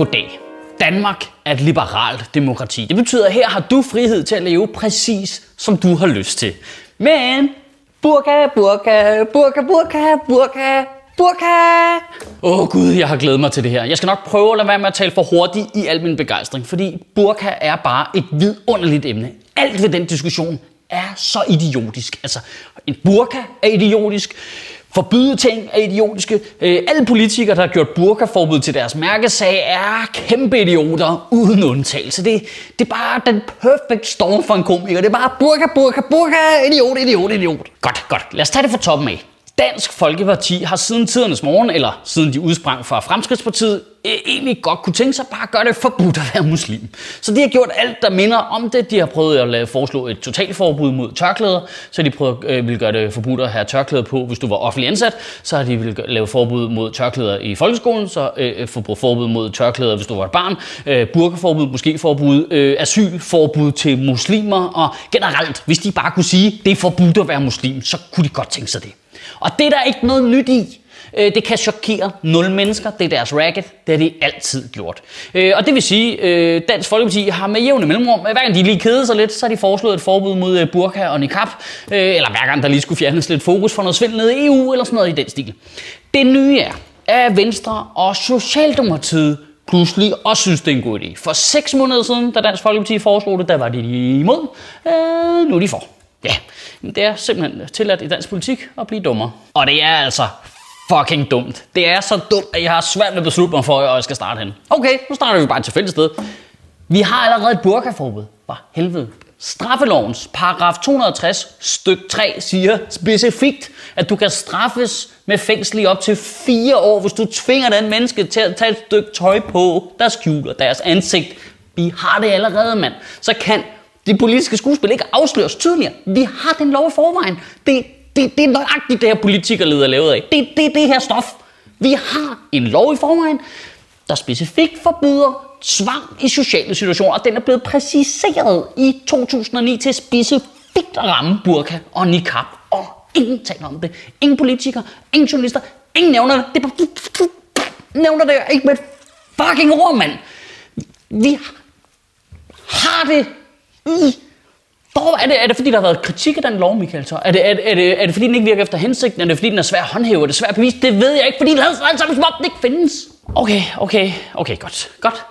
Goddag. Danmark er et liberalt demokrati. Det betyder, at her har du frihed til at leve præcis, som du har lyst til. Men burka, burka, burka, burka, burka, burka. Åh oh, gud, jeg har glædet mig til det her. Jeg skal nok prøve at lade være med at tale for hurtigt i al min begejstring, fordi burka er bare et vidunderligt emne. Alt ved den diskussion er så idiotisk. Altså, en burka er idiotisk. Forbyde ting er idiotiske. Øh, alle politikere, der har gjort burkaforbud til deres mærkesag, er kæmpe idioter, uden undtagelse. Det, det er bare den perfect storm for en komiker. Det er bare burka, burka, burka, idiot, idiot, idiot. Godt, godt. Lad os tage det fra toppen af. Dansk Folkeparti har siden tidernes morgen, eller siden de udsprang fra Fremskridtspartiet, e- egentlig godt kunne tænke sig bare at gøre det forbudt at være muslim. Så de har gjort alt, der minder om det. De har prøvet at lave, foreslå et totalforbud mod tørklæder, så de prøvet, øh, vil gøre det forbudt at have tørklæder på, hvis du var offentlig ansat. Så har de vil lave forbud mod tørklæder i folkeskolen, så øh, øh forbud mod tørklæder, hvis du var et barn. Øh, burkeforbud, måske forbud, øh, asylforbud til muslimer, og generelt, hvis de bare kunne sige, det er forbudt at være muslim, så kunne de godt tænke sig det. Og det er der ikke noget nyt i. Øh, det kan chokere nul mennesker. Det er deres racket. Det har de altid gjort. Øh, og det vil sige, at Dansk Folkeparti har med jævne mellemrum, hver gang de lige kede sig lidt, så har de foreslået et forbud mod burka og niqab. Eller hver gang der lige skulle fjernes lidt fokus for noget svindel ned i EU, eller sådan noget i den stil. Det nye er, at Venstre og Socialdemokratiet pludselig også synes, det er en god idé. For seks måneder siden, da Dansk Folkeparti foreslog det, der var de imod. nu er de for. Ja, det er simpelthen tilladt i dansk politik at blive dummere. Og det er altså fucking dumt. Det er så dumt, at jeg har svært ved at beslutte mig for, hvor jeg skal starte hen. Okay, nu starter vi bare et tilfældigt sted. Vi har allerede et burkaforbud. For helvede. Straffelovens paragraf 260 styk 3 siger specifikt, at du kan straffes med fængsel i op til 4 år, hvis du tvinger den menneske til at tage et stykke tøj på, der skjuler deres ansigt. Vi har det allerede, mand. Så kan de politiske skuespil ikke afsløres tydeligere. Vi har den lov i forvejen. Det, det, det er nøjagtigt det her politikerleder er lavet af. Det, det er det her stof. Vi har en lov i forvejen, der specifikt forbyder tvang i sociale situationer, og den er blevet præciseret i 2009 til specifikt at ramme burka og niqab. Og ingen taler om det. Ingen politikere, ingen journalister, ingen nævner det. Det er bare, nævner det ikke med et fucking ord, mand. Vi har det i hvor er det, er det fordi, der har været kritik af den lov, Michael? Så? Er, det, er, det, er, det, er det fordi, den ikke virker efter hensigten? Er det fordi, den er svær at håndhæve? Er det svært at bevise? Det ved jeg ikke, fordi lader alt sammen, som om den ikke findes. Okay, okay, okay, godt, godt.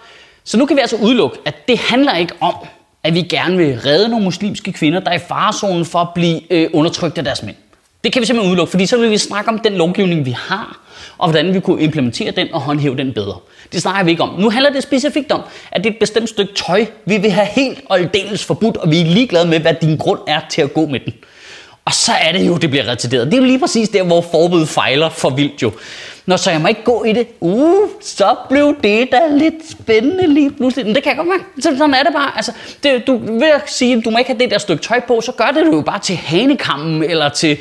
Så nu kan vi altså udelukke, at det handler ikke om, at vi gerne vil redde nogle muslimske kvinder, der er i farezonen for at blive øh, undertrykt af deres mænd. Det kan vi simpelthen udelukke, fordi så vil vi snakke om den lovgivning, vi har, og hvordan vi kunne implementere den og håndhæve den bedre. Det snakker vi ikke om. Nu handler det specifikt om, at det er et bestemt stykke tøj, vi vil have helt og aldeles forbudt, og vi er ligeglade med, hvad din grund er til at gå med den. Og så er det jo, det bliver retarderet. Det er jo lige præcis der, hvor forbud fejler for vildt jo. Nå, så jeg må ikke gå i det, uh, så blev det da lidt spændende lige pludselig. Men det kan jeg godt mærke. Så, sådan er det bare. Altså, det, du vil sige, at du må ikke have det der stykke tøj på, så gør det du jo bare til hanekammen, eller til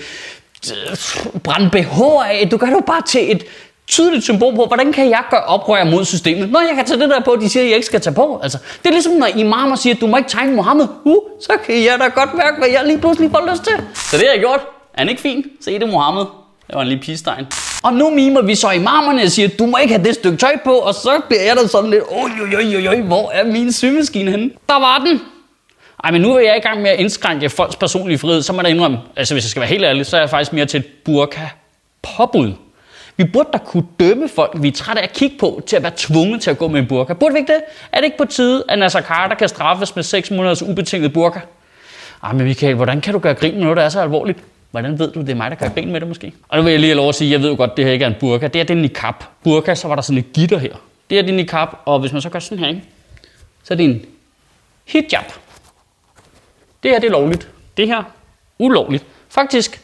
øh, brænde BH af. Du gør det jo bare til et tydeligt symbol på, hvordan kan jeg gøre oprør mod systemet? Når jeg kan tage det der på, de siger, at jeg ikke skal tage på. Altså, det er ligesom, når imamer siger, at du må ikke tegne Mohammed. Uh, så kan jeg da godt mærke, hvad jeg lige pludselig får lyst til. Så det har jeg gjort. Er han ikke fin? Se det Mohammed. Det var en lille pistegn. Og nu mimer vi så imamerne og siger, du må ikke have det stykke tøj på, og så bliver jeg da sådan lidt, oj, oj, oj, oj, hvor er min symaskine henne? Der var den. Ej, men nu er jeg i gang med at indskrænke folks personlige frihed, så må jeg indrømme, altså hvis jeg skal være helt ærlig, så er jeg faktisk mere til et burka-påbud. Vi burde da kunne dømme folk, vi er trætte af at kigge på, til at være tvunget til at gå med en burka. Burde vi ikke det? Er det ikke på tide, at Nasser Carter kan straffes med 6 måneders ubetinget burka? Ej, men Michael, hvordan kan du gøre grin med noget, der er så alvorligt? Hvordan ved du, det er mig, der gør ben med det måske? Og nu vil jeg lige have lov at sige, jeg ved jo godt, det her ikke er en burka. Det her er en niqab. Burka, så var der sådan et gitter her. Det her er en niqab, og hvis man så gør sådan her, ikke? så er det en hijab. Det her, det er lovligt. Det her, ulovligt. Faktisk,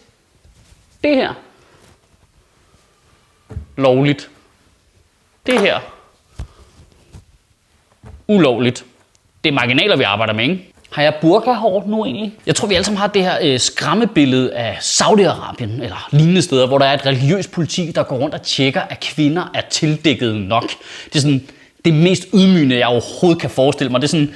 det her, lovligt. Det her, ulovligt. Det er marginaler, vi arbejder med, ikke? Har jeg burkahår nu egentlig? Jeg tror, vi alle sammen har det her øh, skræmmebillede af Saudi-Arabien eller lignende steder, hvor der er et religiøst politi, der går rundt og tjekker, at kvinder er tildækket nok. Det er sådan det mest ydmygende, jeg overhovedet kan forestille mig. Det er sådan,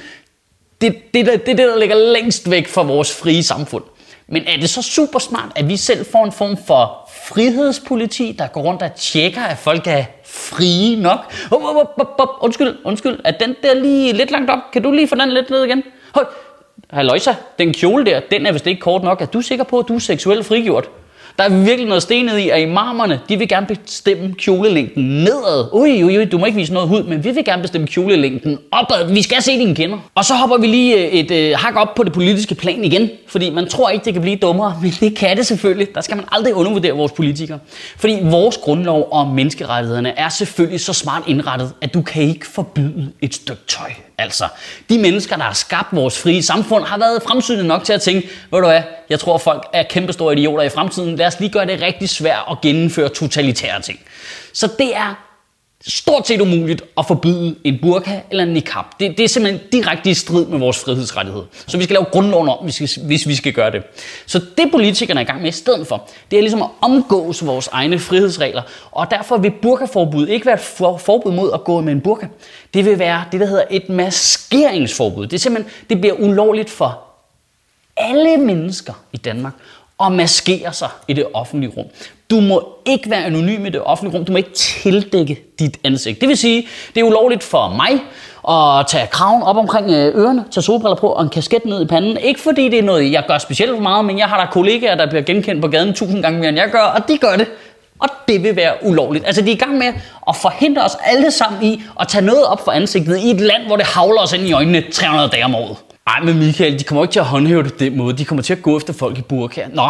det, det, det, det, det der ligger længst væk fra vores frie samfund. Men er det så super smart, at vi selv får en form for frihedspoliti, der går rundt og tjekker, at folk er frie nok? Hop, hop, hop, hop. Undskyld, undskyld. Er den der lige lidt langt op? Kan du lige få den lidt ned igen? Høj. Halløjsa, den kjole der, den er vist ikke kort nok. Er du sikker på, at du er seksuelt frigjort? Der er virkelig noget stenet i, at imamerne, de vil gerne bestemme kjolelængden nedad. Ui, ui, ui, du må ikke vise noget hud, men vi vil gerne bestemme kjolelængden opad. Vi skal se dine kender. Og så hopper vi lige øh, et øh, hak op på det politiske plan igen, fordi man tror ikke, det kan blive dummere, men det kan det selvfølgelig. Der skal man aldrig undervurdere vores politikere. Fordi vores grundlov og menneskerettighederne er selvfølgelig så smart indrettet, at du kan ikke forbyde et stykke tøj. Altså, de mennesker, der har skabt vores frie samfund, har været fremsynede nok til at tænke, ved du hvad, jeg tror, folk er kæmpestore idioter i fremtiden. Lad os lige gøre det rigtig svært at gennemføre totalitære ting. Så det er stort set umuligt at forbyde en burka eller en niqab. Det, det er simpelthen direkte i strid med vores frihedsrettighed. Så vi skal lave grundloven om, hvis vi, hvis vi skal gøre det. Så det politikerne er i gang med i stedet for, det er ligesom at omgås vores egne frihedsregler. Og derfor vil burkaforbud ikke være et for, forbud mod at gå med en burka. Det vil være det, der hedder et maskeringsforbud. Det er simpelthen, det bliver ulovligt for alle mennesker i Danmark at maskere sig i det offentlige rum. Du må ikke være anonym i det offentlige rum. Du må ikke tildække dit ansigt. Det vil sige, det er ulovligt for mig at tage kraven op omkring øh, ørerne, tage solbriller på og en kasket ned i panden. Ikke fordi det er noget, jeg gør specielt meget, men jeg har der kollegaer, der bliver genkendt på gaden tusind gange mere, end jeg gør, og de gør det. Og det vil være ulovligt. Altså, de er i gang med at forhindre os alle sammen i at tage noget op for ansigtet i et land, hvor det havler os ind i øjnene 300 dage om året. Nej, men Michael, de kommer ikke til at håndhæve det på den måde. De kommer til at gå efter folk i burka. Nå,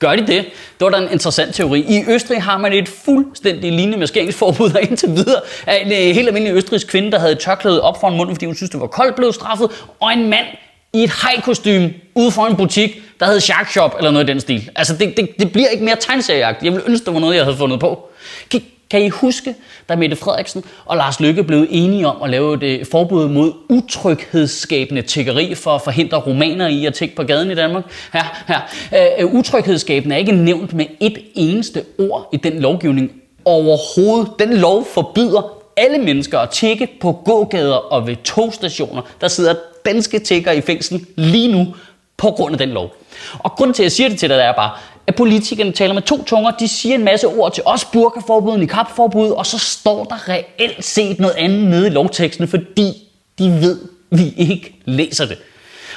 Gør de det? Det var da en interessant teori. I Østrig har man et fuldstændig lignende maskeringsforbud, og indtil videre er en øh, helt almindelig østrigsk kvinde, der havde tørklæde op foran munden, fordi hun synes, det var koldt, blev straffet, og en mand i et hejkostyme ude for en butik, der hed Shark Shop eller noget i den stil. Altså, det, det, det bliver ikke mere tegneserieagtigt. Jeg ville ønske, det var noget, jeg havde fundet på. Kan, kan I huske, da Mette Frederiksen og Lars Løkke blev enige om at lave et øh, forbud mod utryghedsskabende tiggeri for at forhindre romaner i at tigge på gaden i Danmark? Her, øh, her. Øh, utryghedsskabende er ikke nævnt med et eneste ord i den lovgivning overhovedet. Den lov forbyder alle mennesker at tigge på gågader og ved togstationer. Der sidder danske tigger i fængsel lige nu på grund af den lov. Og grunden til, at jeg siger det til dig, er bare, at politikerne taler med to tunger. De siger en masse ord til os, burkaforbud, nikabforbud, og så står der reelt set noget andet nede i lovteksten, fordi de ved, vi ikke læser det.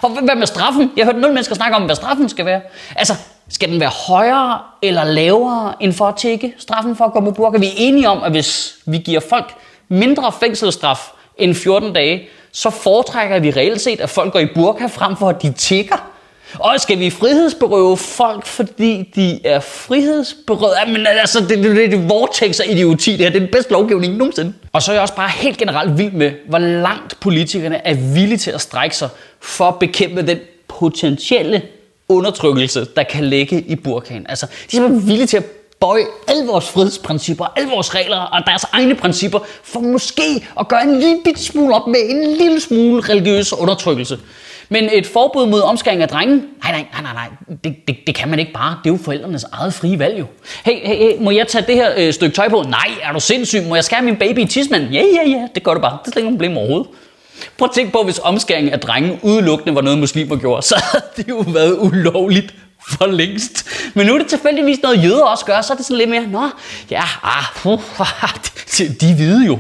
Og hvad med straffen? Jeg har hørt nul mennesker snakke om, hvad straffen skal være. Altså, skal den være højere eller lavere end for at tække straffen for at gå med burka? Vi er enige om, at hvis vi giver folk mindre fængselsstraf end 14 dage, så foretrækker vi reelt set, at folk går i burka frem for at de tigger. Og skal vi frihedsberøve folk, fordi de er frihedsberøvet? Jamen altså, det, det, det, det vortex og idioti, det her. Det er den bedste lovgivning nogensinde. Og så er jeg også bare helt generelt vild med, hvor langt politikerne er villige til at strække sig for at bekæmpe den potentielle undertrykkelse, der kan ligge i burkaen. Altså, de er simpelthen villige til at bøje alle vores frihedsprincipper, alle vores regler og deres egne principper, for måske at gøre en lille smule op med en lille smule religiøs undertrykkelse. Men et forbud mod omskæring af drenge, nej, nej, nej, nej, nej. Det, det, det kan man ikke bare. Det er jo forældrenes eget frie valg jo. Hey, hey, hey må jeg tage det her øh, stykke tøj på? Nej, er du sindssyg? Må jeg skære min baby i tidsmand? Ja, ja, ja, det gør du bare. Det er slet ikke nogen problem overhovedet. Prøv at tænke på, hvis omskæring af drenge udelukkende var noget, muslimer gjorde, så havde det jo været ulovligt for længst. Men nu er det tilfældigvis noget, jøder også gør, så er det sådan lidt mere, nå, ja, ah, uh, de hvide jo.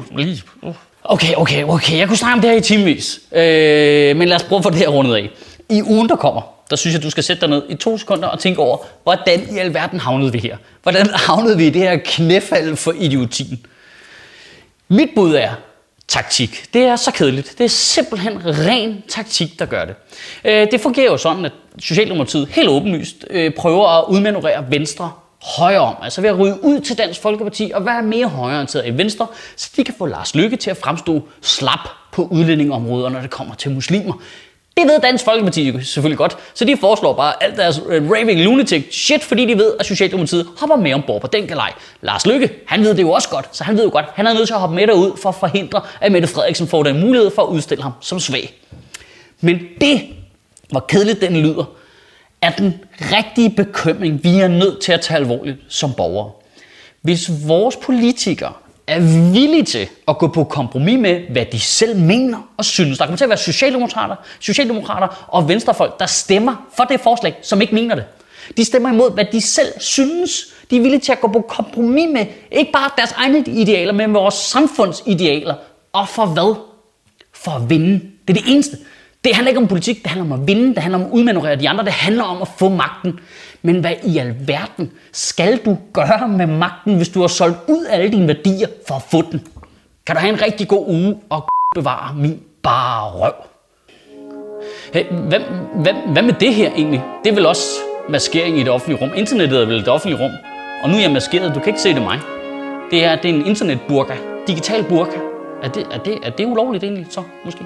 Uh. Okay, okay, okay. Jeg kunne snakke om det her i timevis. Øh, men lad os prøve at få det her rundet af. I ugen, der kommer, der synes jeg, du skal sætte dig ned i to sekunder og tænke over, hvordan i alverden havnede vi her? Hvordan havnede vi i det her knæfald for idiotien? Mit bud er taktik. Det er så kedeligt. Det er simpelthen ren taktik, der gør det. Øh, det fungerer jo sådan, at Socialdemokratiet helt åbenlyst øh, prøver at udmanøvrere Venstre højre om, altså ved at ryge ud til Dansk Folkeparti og være mere højreorienteret i Venstre, så de kan få Lars Lykke til at fremstå slap på udlændingområdet, når det kommer til muslimer. Det ved Dansk Folkeparti selvfølgelig godt, så de foreslår bare alt deres øh, raving lunatic shit, fordi de ved, at Socialdemokratiet hopper med ombord på den galej. Lars Lykke, han ved det jo også godt, så han ved jo godt, han er nødt til at hoppe med derud for at forhindre, at Mette Frederiksen får den mulighed for at udstille ham som svag. Men det, hvor kedeligt den lyder, er den rigtige bekymring, vi er nødt til at tage alvorligt som borgere. Hvis vores politikere er villige til at gå på kompromis med, hvad de selv mener og synes. Der kommer til at være socialdemokrater, socialdemokrater og venstrefolk, der stemmer for det forslag, som ikke mener det. De stemmer imod, hvad de selv synes. De er villige til at gå på kompromis med ikke bare deres egne idealer, men vores samfundsidealer. Og for hvad? For at vinde. Det er det eneste. Det handler ikke om politik, det handler om at vinde, det handler om at udmanøvrere de andre, det handler om at få magten. Men hvad i alverden skal du gøre med magten, hvis du har solgt ud alle dine værdier for at få den? Kan du have en rigtig god uge og bevare min bare røv? Hey, hvad, hvad, hvad med det her egentlig? Det er vel også maskering i det offentlige rum. Internettet er vel det offentlige rum. Og nu er jeg maskeret, du kan ikke se det mig. Det er, det er en internetburka. Digital burka. Er det, er, det, er det ulovligt egentlig så, måske?